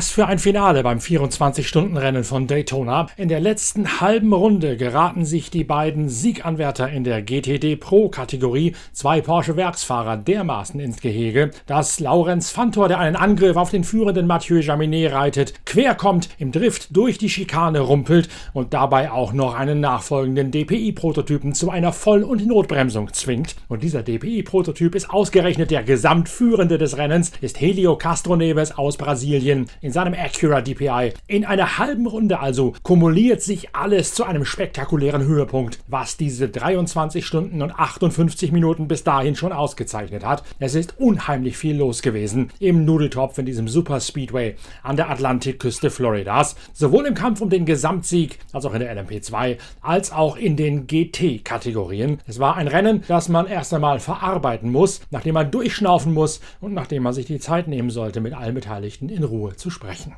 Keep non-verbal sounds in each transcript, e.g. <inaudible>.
Was für ein Finale beim 24-Stunden-Rennen von Daytona. In der letzten halben Runde geraten sich die beiden Sieganwärter in der GTD Pro-Kategorie, zwei Porsche-Werksfahrer, dermaßen ins Gehege, dass Laurenz Fantor, der einen Angriff auf den führenden Mathieu Jaminet reitet, quer kommt, im Drift durch die Schikane rumpelt und dabei auch noch einen nachfolgenden DPI-Prototypen zu einer Voll- und Notbremsung zwingt. Und dieser DPI-Prototyp ist ausgerechnet der Gesamtführende des Rennens, ist Helio Castro Neves aus Brasilien in seinem Acura DPI. In einer halben Runde also kumuliert sich alles zu einem spektakulären Höhepunkt, was diese 23 Stunden und 58 Minuten bis dahin schon ausgezeichnet hat. Es ist unheimlich viel los gewesen im Nudeltopf in diesem Super Speedway an der Atlantikküste Floridas, sowohl im Kampf um den Gesamtsieg als auch in der LMP2 als auch in den GT-Kategorien. Es war ein Rennen, das man erst einmal verarbeiten muss, nachdem man durchschnaufen muss und nachdem man sich die Zeit nehmen sollte, mit allen Beteiligten in Ruhe zu sprechen sprechen.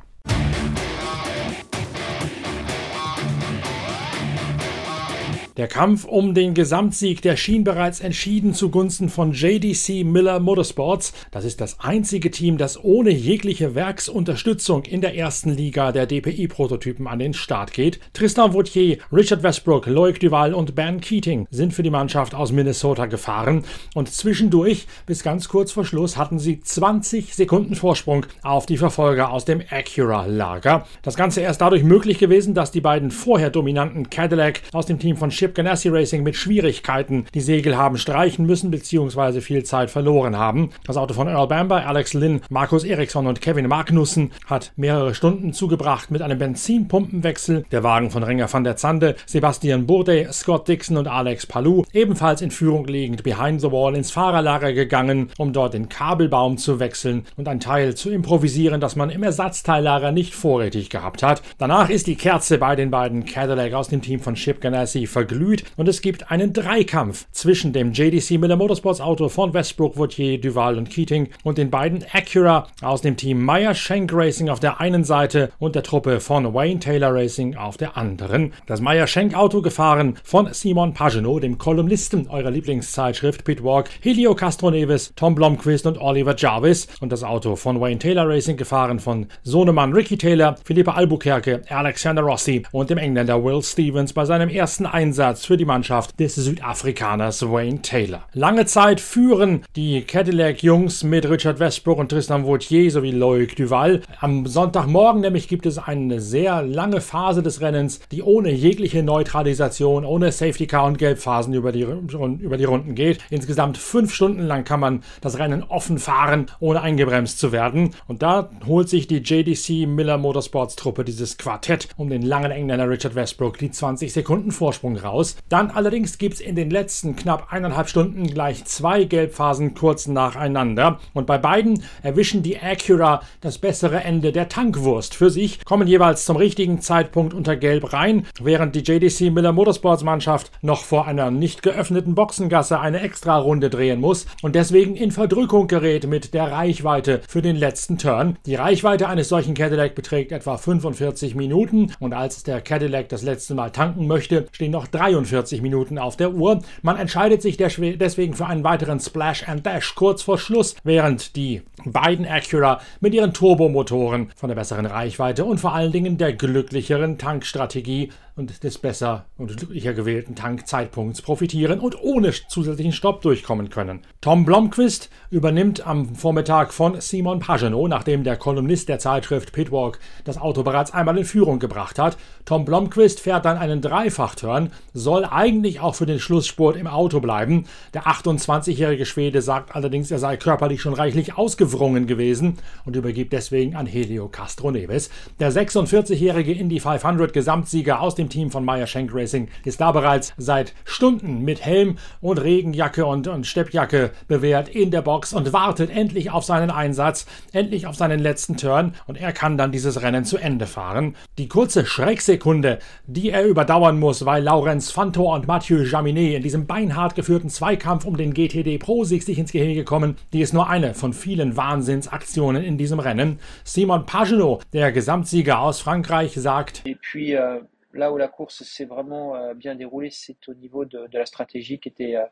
Der Kampf um den Gesamtsieg, der schien bereits entschieden zugunsten von JDC Miller Motorsports. Das ist das einzige Team, das ohne jegliche Werksunterstützung in der ersten Liga der DPI-Prototypen an den Start geht. Tristan Vautier, Richard Westbrook, Loic Duval und Ben Keating sind für die Mannschaft aus Minnesota gefahren und zwischendurch bis ganz kurz vor Schluss hatten sie 20 Sekunden Vorsprung auf die Verfolger aus dem Acura-Lager. Das Ganze erst dadurch möglich gewesen, dass die beiden vorher dominanten Cadillac aus dem Team von Chip Ganassi Racing mit Schwierigkeiten die Segel haben streichen müssen bzw. viel Zeit verloren haben. Das Auto von Earl Bamber, Alex Lynn, Markus Eriksson und Kevin Magnussen hat mehrere Stunden zugebracht mit einem Benzinpumpenwechsel. Der Wagen von Ringer van der Zande, Sebastian Bourdais, Scott Dixon und Alex Palou ebenfalls in Führung liegend behind the wall ins Fahrerlager gegangen, um dort den Kabelbaum zu wechseln und ein Teil zu improvisieren, das man im Ersatzteillager nicht vorrätig gehabt hat. Danach ist die Kerze bei den beiden Cadillac aus dem Team von Chip Ganassi verglüht glüht und es gibt einen Dreikampf zwischen dem JDC Miller Motorsports Auto von Westbrook, Vautier, Duval und Keating und den beiden Acura aus dem Team Meyer Shank Racing auf der einen Seite und der Truppe von Wayne Taylor Racing auf der anderen. Das Meyer Shank Auto gefahren von Simon Pagenaud, dem Kolumnisten eurer Lieblingszeitschrift Pitwalk, Helio Castro Neves, Tom Blomqvist und Oliver Jarvis und das Auto von Wayne Taylor Racing gefahren von Sohnemann Ricky Taylor, Philippa Albuquerque, Alexander Rossi und dem Engländer Will Stevens bei seinem ersten Einsatz Einsatz für die Mannschaft des Südafrikaners Wayne Taylor. Lange Zeit führen die Cadillac-Jungs mit Richard Westbrook und Tristan Vautier sowie Loic Duval. Am Sonntagmorgen nämlich gibt es eine sehr lange Phase des Rennens, die ohne jegliche Neutralisation, ohne Safety Car und Gelbphasen über die, über die Runden geht. Insgesamt fünf Stunden lang kann man das Rennen offen fahren, ohne eingebremst zu werden. Und da holt sich die JDC Miller Motorsports Truppe dieses Quartett um den langen Engländer Richard Westbrook die 20 Sekunden Vorsprung raus aus. Dann allerdings gibt es in den letzten knapp eineinhalb Stunden gleich zwei Gelbphasen kurz nacheinander. Und bei beiden erwischen die Acura das bessere Ende der Tankwurst für sich, kommen jeweils zum richtigen Zeitpunkt unter Gelb rein, während die JDC Miller Motorsports Mannschaft noch vor einer nicht geöffneten Boxengasse eine Extra-Runde drehen muss und deswegen in Verdrückung gerät mit der Reichweite für den letzten Turn. Die Reichweite eines solchen Cadillac beträgt etwa 45 Minuten und als der Cadillac das letzte Mal tanken möchte, stehen noch 43 Minuten auf der Uhr. Man entscheidet sich deswegen für einen weiteren Splash and Dash kurz vor Schluss, während die beiden Acura mit ihren Turbomotoren von der besseren Reichweite und vor allen Dingen der glücklicheren Tankstrategie und des besser und glücklicher gewählten Tankzeitpunkts profitieren und ohne zusätzlichen Stopp durchkommen können. Tom Blomqvist übernimmt am Vormittag von Simon Pagenaud, nachdem der Kolumnist der Zeitschrift Pitwalk das Auto bereits einmal in Führung gebracht hat. Tom Blomqvist fährt dann einen Dreifachturn, soll eigentlich auch für den Schlussspurt im Auto bleiben. Der 28-jährige Schwede sagt allerdings, er sei körperlich schon reichlich ausgewrungen gewesen und übergibt deswegen an Helio Castro Neves. Der 46-jährige Indy 500 Gesamtsieger aus dem Team von Meyer Shank Racing ist da bereits seit Stunden mit Helm und Regenjacke und, und Steppjacke bewährt in der Box und wartet endlich auf seinen Einsatz, endlich auf seinen letzten Turn und er kann dann dieses Rennen zu Ende fahren. Die kurze Schrecksekunde, die er überdauern muss, weil Laurenz Fantor und Mathieu Jaminet in diesem beinhart geführten Zweikampf um den GTD Pro-Sieg sich ins Gehege kommen, die ist nur eine von vielen Wahnsinnsaktionen in diesem Rennen. Simon Pagenaud, der Gesamtsieger aus Frankreich, sagt: Et puis, euh là où la course s'est vraiment euh, bien déroulée, c'est au niveau de, de, la stratégie qui était, euh,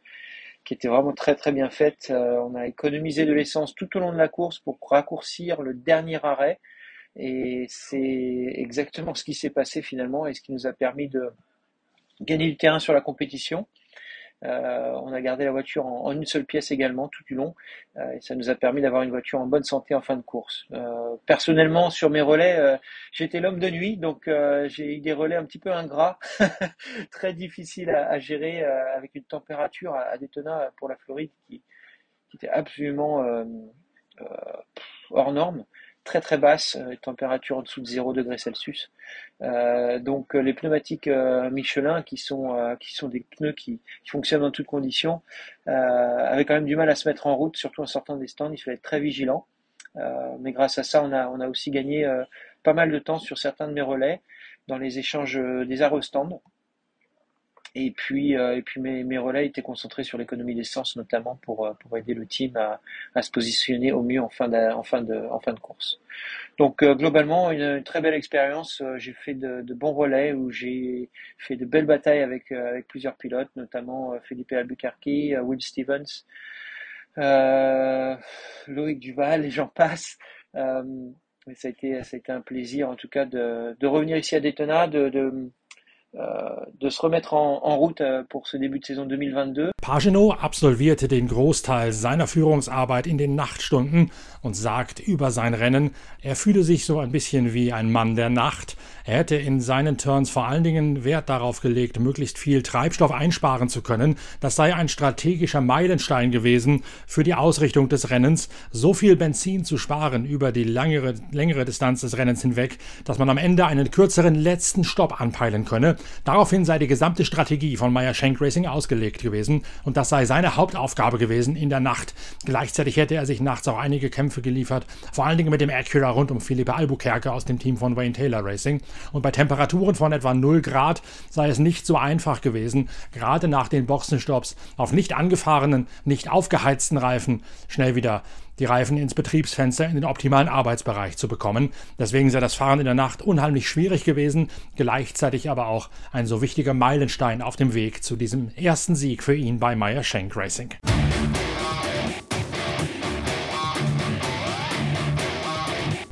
qui était vraiment très très bien faite. on a économisé de l'essence tout au long de la course pour raccourcir le dernier arrêt. Et c'est exactement ce qui s'est passé finalement et ce qui nous a permis de gagner du terrain sur la compétition. Euh, on a gardé la voiture en, une seule pièce également tout du long euh, et ça nous a permis d'avoir une voiture en bonne santé en fin de course. Euh, personnellement, sur mes relais, j'étais l'homme de nuit, donc j'ai eu des relais un petit peu ingrats, <laughs> très difficiles à, gérer avec une température à, Daytona pour la Floride qui était absolument hors norme très très basse, euh, température en dessous de 0 degré Celsius. Euh, donc euh, les pneumatiques Michelin qui sont qui sont des pneus qui, fonctionnent dans toutes conditions avaient quand même du mal à se mettre en route, surtout en sortant des stands. Il fallait être très vigilant. mais grâce à ça, on a on a aussi gagné pas mal de temps sur certains de mes relais dans les échanges des arrêts stands. Et puis, euh, et puis mes, mes, relais étaient concentrés sur l'économie d'essence, notamment pour, euh, pour aider le team à, à, se positionner au mieux en fin de, en fin de, en fin de course. Donc euh, globalement, une, très belle expérience. j'ai fait de, de, bons relais où j'ai fait de belles batailles avec, avec plusieurs pilotes, notamment Felipe Albuquerque, Will Stevens, Loïc Duval, et j'en passe. ça a été, ça a été un plaisir en tout cas de, de revenir ici à Daytona, de, de de se remettre en, en route äh, pour ce début de saison 2022. Pagino absolvierte den Großteil seiner Führungsarbeit in den Nachtstunden und sagt über sein Rennen, er fühle sich so ein bisschen wie ein Mann der Nacht. Er hätte in seinen Turns vor allen Dingen Wert darauf gelegt, möglichst viel Treibstoff einsparen zu können. Das sei ein strategischer Meilenstein gewesen für die Ausrichtung des Rennens, so viel Benzin zu sparen über die langere, längere Distanz des Rennens hinweg, dass man am Ende einen kürzeren letzten Stopp anpeilen könne. Daraufhin sei die gesamte Strategie von Meyer Shank Racing ausgelegt gewesen und das sei seine Hauptaufgabe gewesen in der Nacht. Gleichzeitig hätte er sich nachts auch einige Kämpfe geliefert, vor allen Dingen mit dem Acura rund um Philippe Albuquerque aus dem Team von Wayne Taylor Racing. Und bei Temperaturen von etwa 0 Grad sei es nicht so einfach gewesen, gerade nach den Boxenstopps auf nicht angefahrenen, nicht aufgeheizten Reifen schnell wieder die Reifen ins Betriebsfenster in den optimalen Arbeitsbereich zu bekommen. Deswegen sei das Fahren in der Nacht unheimlich schwierig gewesen, gleichzeitig aber auch ein so wichtiger Meilenstein auf dem Weg zu diesem ersten Sieg für ihn bei Meyer Shank Racing.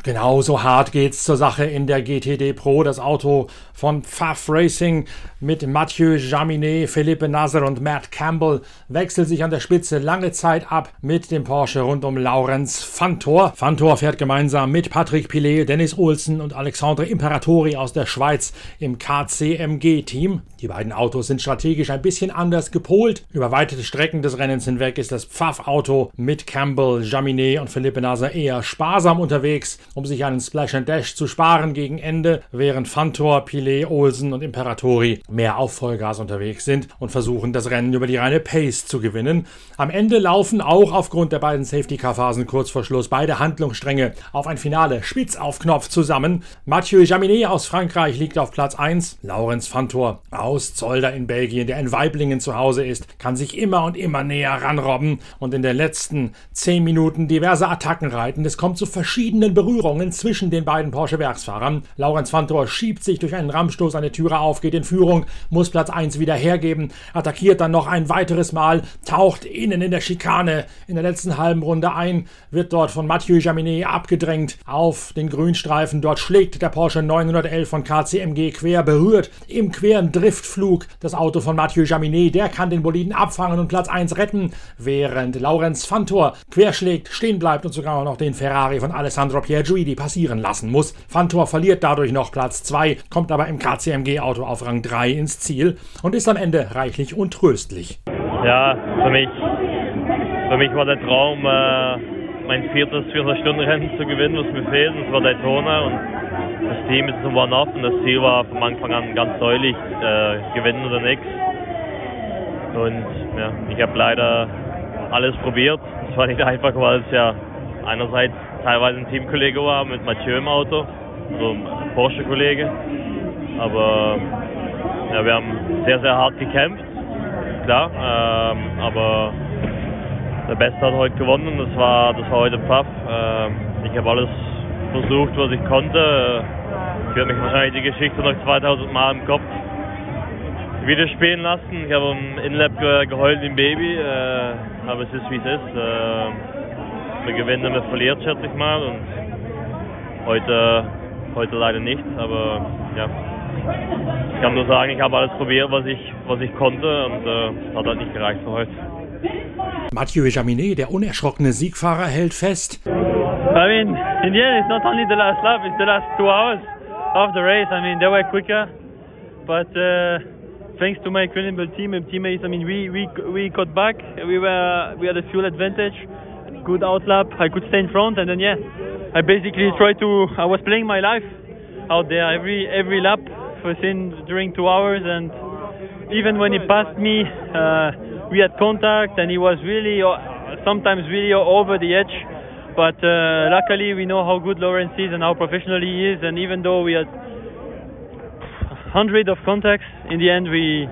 Genauso hart geht's zur Sache in der GTD Pro. Das Auto von Pfaff Racing mit Mathieu Jaminet, Philippe Nasser und Matt Campbell wechselt sich an der Spitze lange Zeit ab mit dem Porsche rund um Laurenz Fantor. Fantor fährt gemeinsam mit Patrick Pilet, Dennis Olsen und Alexandre Imperatori aus der Schweiz im KCMG-Team. Die beiden Autos sind strategisch ein bisschen anders gepolt. Über weite Strecken des Rennens hinweg ist das Pfaff-Auto mit Campbell, Jaminet und Philippe Nasser eher sparsam unterwegs, um sich einen Splash and Dash zu sparen gegen Ende, während Fantor, Pilet Olsen und Imperatori mehr auf Vollgas unterwegs sind und versuchen, das Rennen über die reine Pace zu gewinnen. Am Ende laufen auch aufgrund der beiden Safety-Car-Phasen kurz vor Schluss beide Handlungsstränge auf ein Finale spitz auf Knopf zusammen. Mathieu Jaminet aus Frankreich liegt auf Platz 1. Laurens Fantor aus Zolder in Belgien, der in Weiblingen zu Hause ist, kann sich immer und immer näher ranrobben und in den letzten 10 Minuten diverse Attacken reiten. Es kommt zu verschiedenen Berührungen zwischen den beiden Porsche-Werksfahrern. Laurens Fantor schiebt sich durch einen Rammstoß eine Türe auf, geht in Führung, muss Platz 1 wieder hergeben, attackiert dann noch ein weiteres Mal, taucht innen in der Schikane in der letzten halben Runde ein, wird dort von Mathieu Jaminet abgedrängt auf den Grünstreifen. Dort schlägt der Porsche 911 von KCMG quer, berührt im queren Driftflug das Auto von Mathieu Jaminet. Der kann den Boliden abfangen und Platz 1 retten, während Laurenz Fantor querschlägt, stehen bleibt und sogar noch den Ferrari von Alessandro Pierguidi passieren lassen muss. Fantor verliert dadurch noch Platz 2, kommt aber im KCMG-Auto auf Rang 3 ins Ziel und ist am Ende reichlich untröstlich. Ja, für mich, für mich war der Traum, äh, mein viertes 400-Stunden-Rennen zu gewinnen, was mir fehlt. Das war Daytona und das Team ist ein One-Off und das Ziel war von Anfang an ganz deutlich, äh, gewinnen oder nichts. Und ja, ich habe leider alles probiert. Es war nicht einfach, weil es ja einerseits teilweise ein Teamkollege war mit Mathieu im Auto, so ein Porsche-Kollege. Aber ja, wir haben sehr, sehr hart gekämpft, klar. Ähm, aber der Beste hat heute gewonnen und das war, das war heute Pfaff. Ähm, ich habe alles versucht, was ich konnte. Ich werde mich wahrscheinlich die Geschichte noch 2000 Mal im Kopf wieder spielen lassen. Ich habe im Inlap geheult wie ein Baby, äh, aber es ist wie es ist. Äh, wir gewinnen, wir verlieren, schätze ich mal. Und heute, heute leider nicht, aber ja. Ich kann nur sagen, ich habe alles probiert, was ich, was ich konnte und äh, hat halt nicht gereicht für heute. Mathieu Jaminet, der unerschrockene Siegfahrer, hält fest. I mean, in the end, it's not only the last lap, it's the last two hours of the race. I mean, they were quicker, but uh, thanks to my incredible team and teammates, I mean, we, we, we got back. We were we had a fuel advantage, good outlap. I could stay in front, and then yeah, I basically tried to. I was playing my life out there every every lap within during two hours, and even when he passed me. Uh, we had contact and he was really uh, sometimes really over the edge but uh, luckily we know how good Lawrence is and how professional he is. And even though we had hundreds of contacts in the end we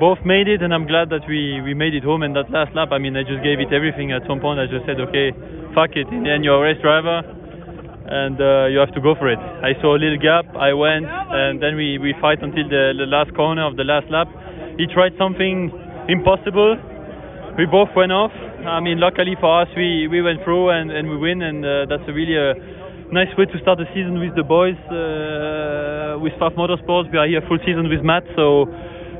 both made it. And I'm glad that we, we made it home in that last lap. I mean I just gave it everything at some point. I just said okay fuck it. In the end you're a race driver and uh, you have to go for it. I saw a little gap. I went and then we, we fight until the, the last corner of the last lap. He tried something impossible. We both went off. I mean, luckily for us, we, we went through and, and we win, and uh, that's a really a nice way to start the season with the boys, uh, with Faf Motorsports. We are here full season with Matt, so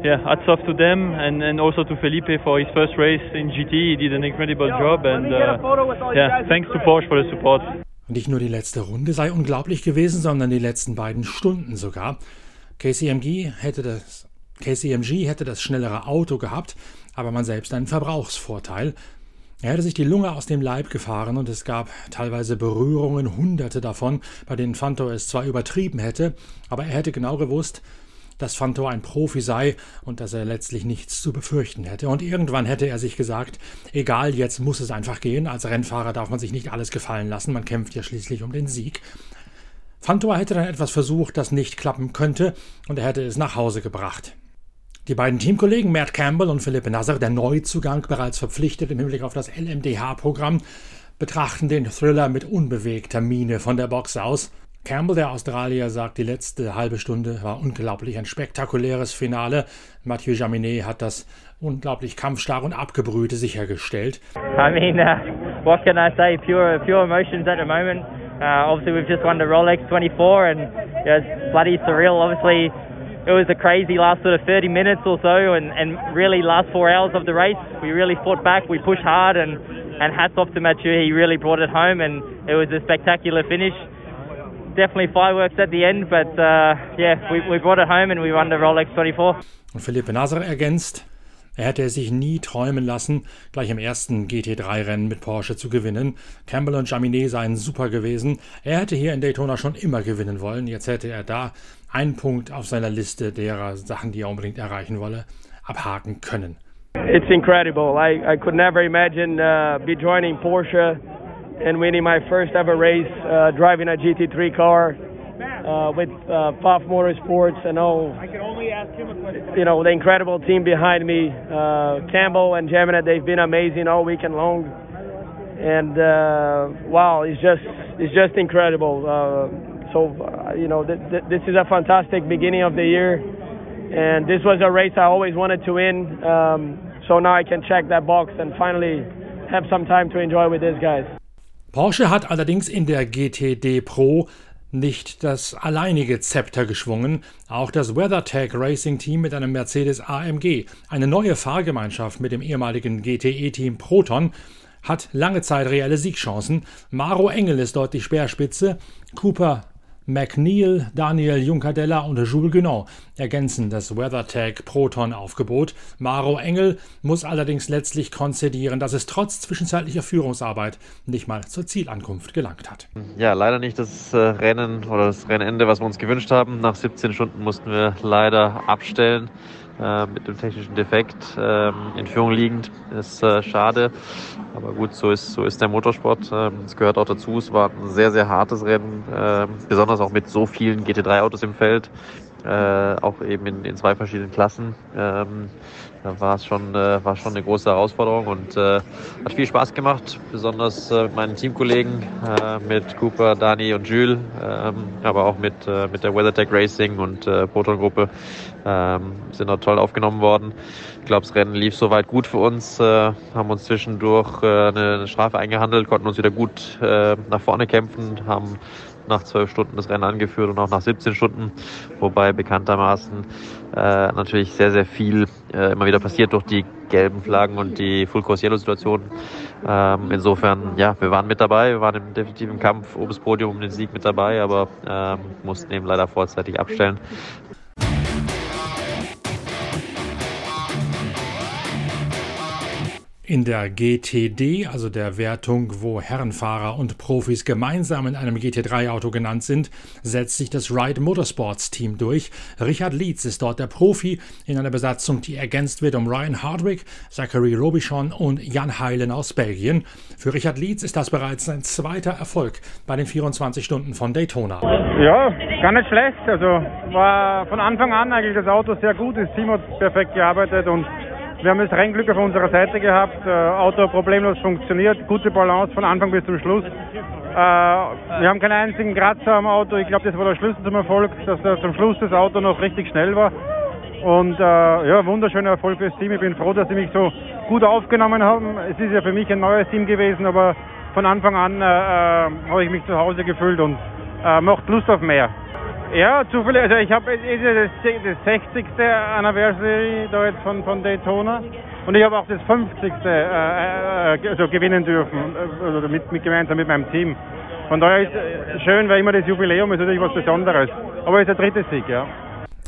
yeah, hats off to them and, and also to Felipe for his first race in GT. He did an incredible job, and uh, yeah, thanks to Porsche for the support. Nicht nur die letzte Runde sei unglaublich gewesen, sondern die letzten beiden Stunden sogar. KCMG hätte das KCMG hätte das schnellere Auto gehabt, aber man selbst einen Verbrauchsvorteil. Er hätte sich die Lunge aus dem Leib gefahren und es gab teilweise Berührungen, hunderte davon, bei denen Fanto es zwar übertrieben hätte, aber er hätte genau gewusst, dass Fanto ein Profi sei und dass er letztlich nichts zu befürchten hätte. Und irgendwann hätte er sich gesagt, egal, jetzt muss es einfach gehen. Als Rennfahrer darf man sich nicht alles gefallen lassen, man kämpft ja schließlich um den Sieg. Fanto hätte dann etwas versucht, das nicht klappen könnte, und er hätte es nach Hause gebracht. Die beiden Teamkollegen Matt Campbell und Philippe Nasser, der Neuzugang bereits verpflichtet im Hinblick auf das LMDH-Programm, betrachten den Thriller mit unbewegter Miene von der Box aus. Campbell, der Australier, sagt, die letzte halbe Stunde war unglaublich ein spektakuläres Finale. Mathieu Jaminet hat das unglaublich kampfstark und abgebrühte sichergestellt. I mean, uh, what can I say? Pure, pure emotions at the moment. Uh, obviously, we've just won the Rolex 24, and yeah, it's bloody surreal. Obviously, it was a crazy last sort of 30 minutes or so, and, and really last four hours of the race, we really fought back, we pushed hard, and, and hats off to Mathieu, he really brought it home, and it was a spectacular finish. Definitely fireworks at the end, but uh, yeah, we, we brought it home and we won the Rolex 24. Und Philippe Nasser ergänzt, Er hätte es sich nie träumen lassen, gleich im ersten GT3-Rennen mit Porsche zu gewinnen. Campbell und Jaminet seien super gewesen. Er hätte hier in Daytona schon immer gewinnen wollen. Jetzt hätte er da einen Punkt auf seiner Liste derer Sachen, die er unbedingt erreichen wolle, abhaken können. It's incredible. I, I could never imagine uh, be joining Porsche and winning my first ever race, uh, driving a GT3 car. uh, with uh, Pfaff Motorsports and all, you know, the incredible team behind me, uh, Campbell and Gemini, they've been amazing all weekend long, and uh, wow, it's just it's just incredible. So uh, you know, th- th- this is a fantastic beginning of the year, and this was a race I always wanted to win. Um, so now I can check that box and finally have some time to enjoy with these guys. Porsche hat allerdings in der GTD Pro nicht das alleinige Zepter geschwungen, auch das WeatherTech Racing Team mit einem Mercedes AMG, eine neue Fahrgemeinschaft mit dem ehemaligen GTE-Team Proton, hat lange Zeit reelle Siegchancen. Maro Engel ist dort die Speerspitze, Cooper McNeil, Daniel Juncadella und Jules Guénon ergänzen das WeatherTech Proton-Aufgebot. Maro Engel muss allerdings letztlich konzedieren, dass es trotz zwischenzeitlicher Führungsarbeit nicht mal zur Zielankunft gelangt hat. Ja, leider nicht das äh, Rennen oder das Rennende, was wir uns gewünscht haben. Nach 17 Stunden mussten wir leider abstellen äh, mit dem technischen Defekt äh, in Führung liegend. Ist äh, schade, aber gut, so ist, so ist der Motorsport. Ähm, es gehört auch dazu. Es war ein sehr, sehr hartes Rennen, ähm, besonders auch mit so vielen GT3-Autos im Feld. äh, auch eben in, in, zwei verschiedenen Klassen. Da war es schon, äh, war schon eine große Herausforderung und äh, hat viel Spaß gemacht, besonders äh, mit meinen Teamkollegen, äh, mit Cooper, Dani und Jules, ähm, aber auch mit, äh, mit der WeatherTech Racing und äh, Proton Gruppe ähm, sind auch toll aufgenommen worden. Ich glaube, das Rennen lief soweit gut für uns, haben uns zwischendurch eine, eine, Strafe eingehandelt, konnten uns wieder gut nach vorne kämpfen, haben nach zwölf Stunden das Rennen angeführt und auch nach 17 Stunden, wobei bekanntermaßen äh, natürlich sehr, sehr viel äh, immer wieder passiert durch die gelben Flaggen und die Full Course Yellow Situation. Ähm, insofern, ja, wir waren mit dabei, wir waren im definitiven Kampf oberes Podium um den Sieg mit dabei, aber ähm, mussten eben leider vorzeitig abstellen. In der GTD, also der Wertung, wo Herrenfahrer und Profis gemeinsam in einem GT3-Auto genannt sind, setzt sich das Ride Motorsports Team durch. Richard Leeds ist dort der Profi in einer Besatzung, die ergänzt wird um Ryan Hardwick, Zachary Robichon und Jan Heilen aus Belgien. Für Richard Leeds ist das bereits sein zweiter Erfolg bei den 24 Stunden von Daytona. Ja, gar nicht schlecht. Also war von Anfang an eigentlich das Auto sehr gut. Das Team hat perfekt gearbeitet und wir haben das Rennglück auf unserer Seite gehabt. Äh, Auto problemlos funktioniert, gute Balance von Anfang bis zum Schluss. Äh, wir haben keinen einzigen Kratzer am Auto. Ich glaube, das war der Schlüssel zum Erfolg, dass da zum Schluss das Auto noch richtig schnell war. Und äh, ja, wunderschöner Erfolg für das Team. Ich bin froh, dass sie mich so gut aufgenommen haben. Es ist ja für mich ein neues Team gewesen, aber von Anfang an äh, äh habe ich mich zu Hause gefühlt und äh, macht Lust auf mehr. Ja, zufällig. Also ich habe das, das 60. Anniversary da jetzt von, von Daytona und ich habe auch das 50. Äh, äh, also gewinnen dürfen, also mit, mit, gemeinsam mit meinem Team. Von daher ist es schön, weil immer das Jubiläum ist natürlich was Besonderes. Aber es ist der dritte Sieg, ja.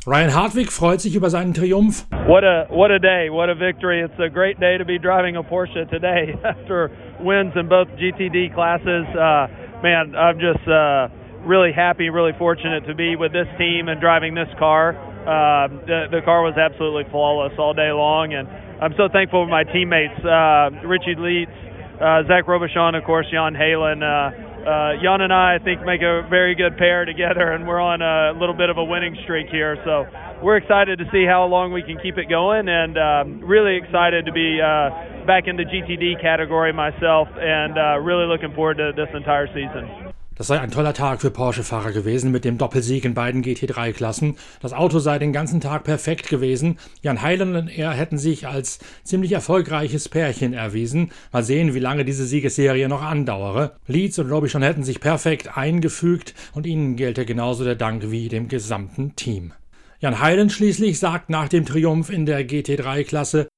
Ryan Hartwig freut sich über seinen Triumph. What a what a day, what a victory. It's a great day to be driving a Porsche today <laughs> after wins in both GTD classes. Uh, man, I'm just uh, really happy, really fortunate to be with this team and driving this car. Uh, the, the car was absolutely flawless all day long, and I'm so thankful for my teammates, uh, Richie Leitz, uh, Zach Robichon, of course, Jan Halen. Uh, uh, Jan and I, I think, make a very good pair together, and we're on a little bit of a winning streak here. So we're excited to see how long we can keep it going, and um, really excited to be uh, back in the GTD category myself, and uh, really looking forward to this entire season. Das sei ein toller Tag für Porsche-Fahrer gewesen mit dem Doppelsieg in beiden GT3-Klassen. Das Auto sei den ganzen Tag perfekt gewesen. Jan Heiland und er hätten sich als ziemlich erfolgreiches Pärchen erwiesen. Mal sehen, wie lange diese Siegesserie noch andauere. Leeds und Robbie schon hätten sich perfekt eingefügt und ihnen gelte genauso der Dank wie dem gesamten Team. Jan Heiland schließlich sagt nach dem Triumph in der GT3-Klasse: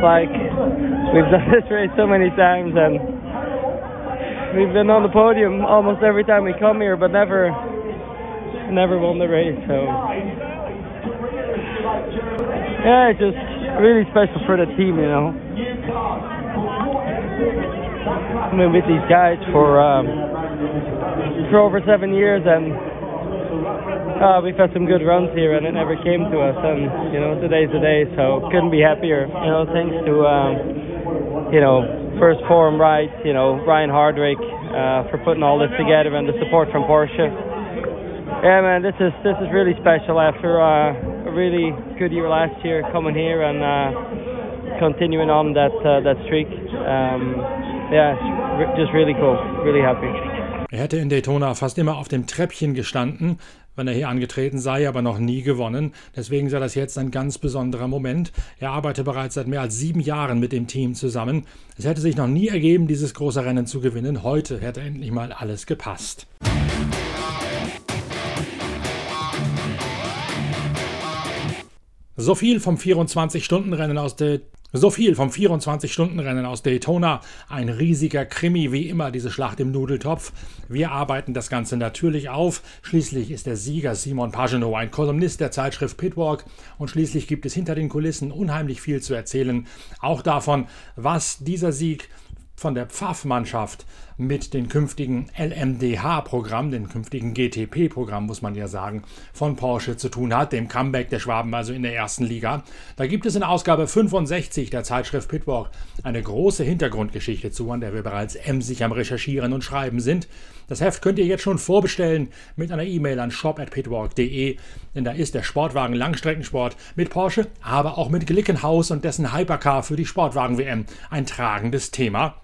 Like, we've done this race so many times and we've been on the podium almost every time we come here, but never, never won the race. So yeah, it's just really special for the team, you know. I've been with these guys for um, for over seven years, and uh, we've had some good runs here, and it never came to us. And you know, today's the day, so couldn't be happier. You know, thanks to um, you know first forum right, you know, Ryan Hardwick uh, for putting all this together and the support from Porsche. Yeah, man, this is this is really special after uh, a really good year last year coming here and uh, continuing on that uh, that streak. Um, yeah, just really cool, really happy. Er hätte in Daytona fast immer auf dem Treppchen gestanden, wenn er hier angetreten sei, aber noch nie gewonnen. Deswegen sei das jetzt ein ganz besonderer Moment. Er arbeitet bereits seit mehr als sieben Jahren mit dem Team zusammen. Es hätte sich noch nie ergeben, dieses große Rennen zu gewinnen. Heute hätte endlich mal alles gepasst. So viel vom 24-Stunden-Rennen aus der so viel vom 24-Stunden-Rennen aus Daytona. Ein riesiger Krimi, wie immer, diese Schlacht im Nudeltopf. Wir arbeiten das Ganze natürlich auf. Schließlich ist der Sieger Simon Pagenaud ein Kolumnist der Zeitschrift Pitwalk. Und schließlich gibt es hinter den Kulissen unheimlich viel zu erzählen. Auch davon, was dieser Sieg von der Pfaff-Mannschaft mit dem künftigen LMDH-Programm, dem künftigen GTP-Programm, muss man ja sagen, von Porsche zu tun hat, dem Comeback der Schwaben also in der ersten Liga. Da gibt es in Ausgabe 65 der Zeitschrift Pitwalk eine große Hintergrundgeschichte zu, an der wir bereits emsig am Recherchieren und Schreiben sind. Das Heft könnt ihr jetzt schon vorbestellen mit einer E-Mail an shop.pitwalk.de, denn da ist der Sportwagen Langstreckensport mit Porsche, aber auch mit Glickenhaus und dessen Hypercar für die Sportwagen-WM ein tragendes Thema.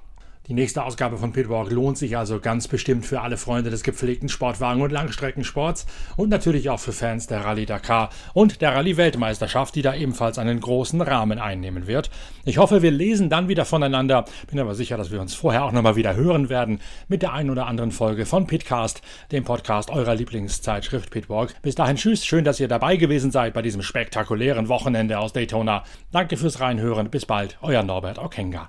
Die nächste Ausgabe von Pitwalk lohnt sich also ganz bestimmt für alle Freunde des gepflegten Sportwagen- und Langstreckensports und natürlich auch für Fans der Rallye Dakar und der Rallye-Weltmeisterschaft, die da ebenfalls einen großen Rahmen einnehmen wird. Ich hoffe, wir lesen dann wieder voneinander. Bin aber sicher, dass wir uns vorher auch nochmal wieder hören werden mit der einen oder anderen Folge von Pitcast, dem Podcast eurer Lieblingszeitschrift Pitwalk. Bis dahin tschüss, schön, dass ihr dabei gewesen seid bei diesem spektakulären Wochenende aus Daytona. Danke fürs Reinhören. Bis bald, euer Norbert Okenga.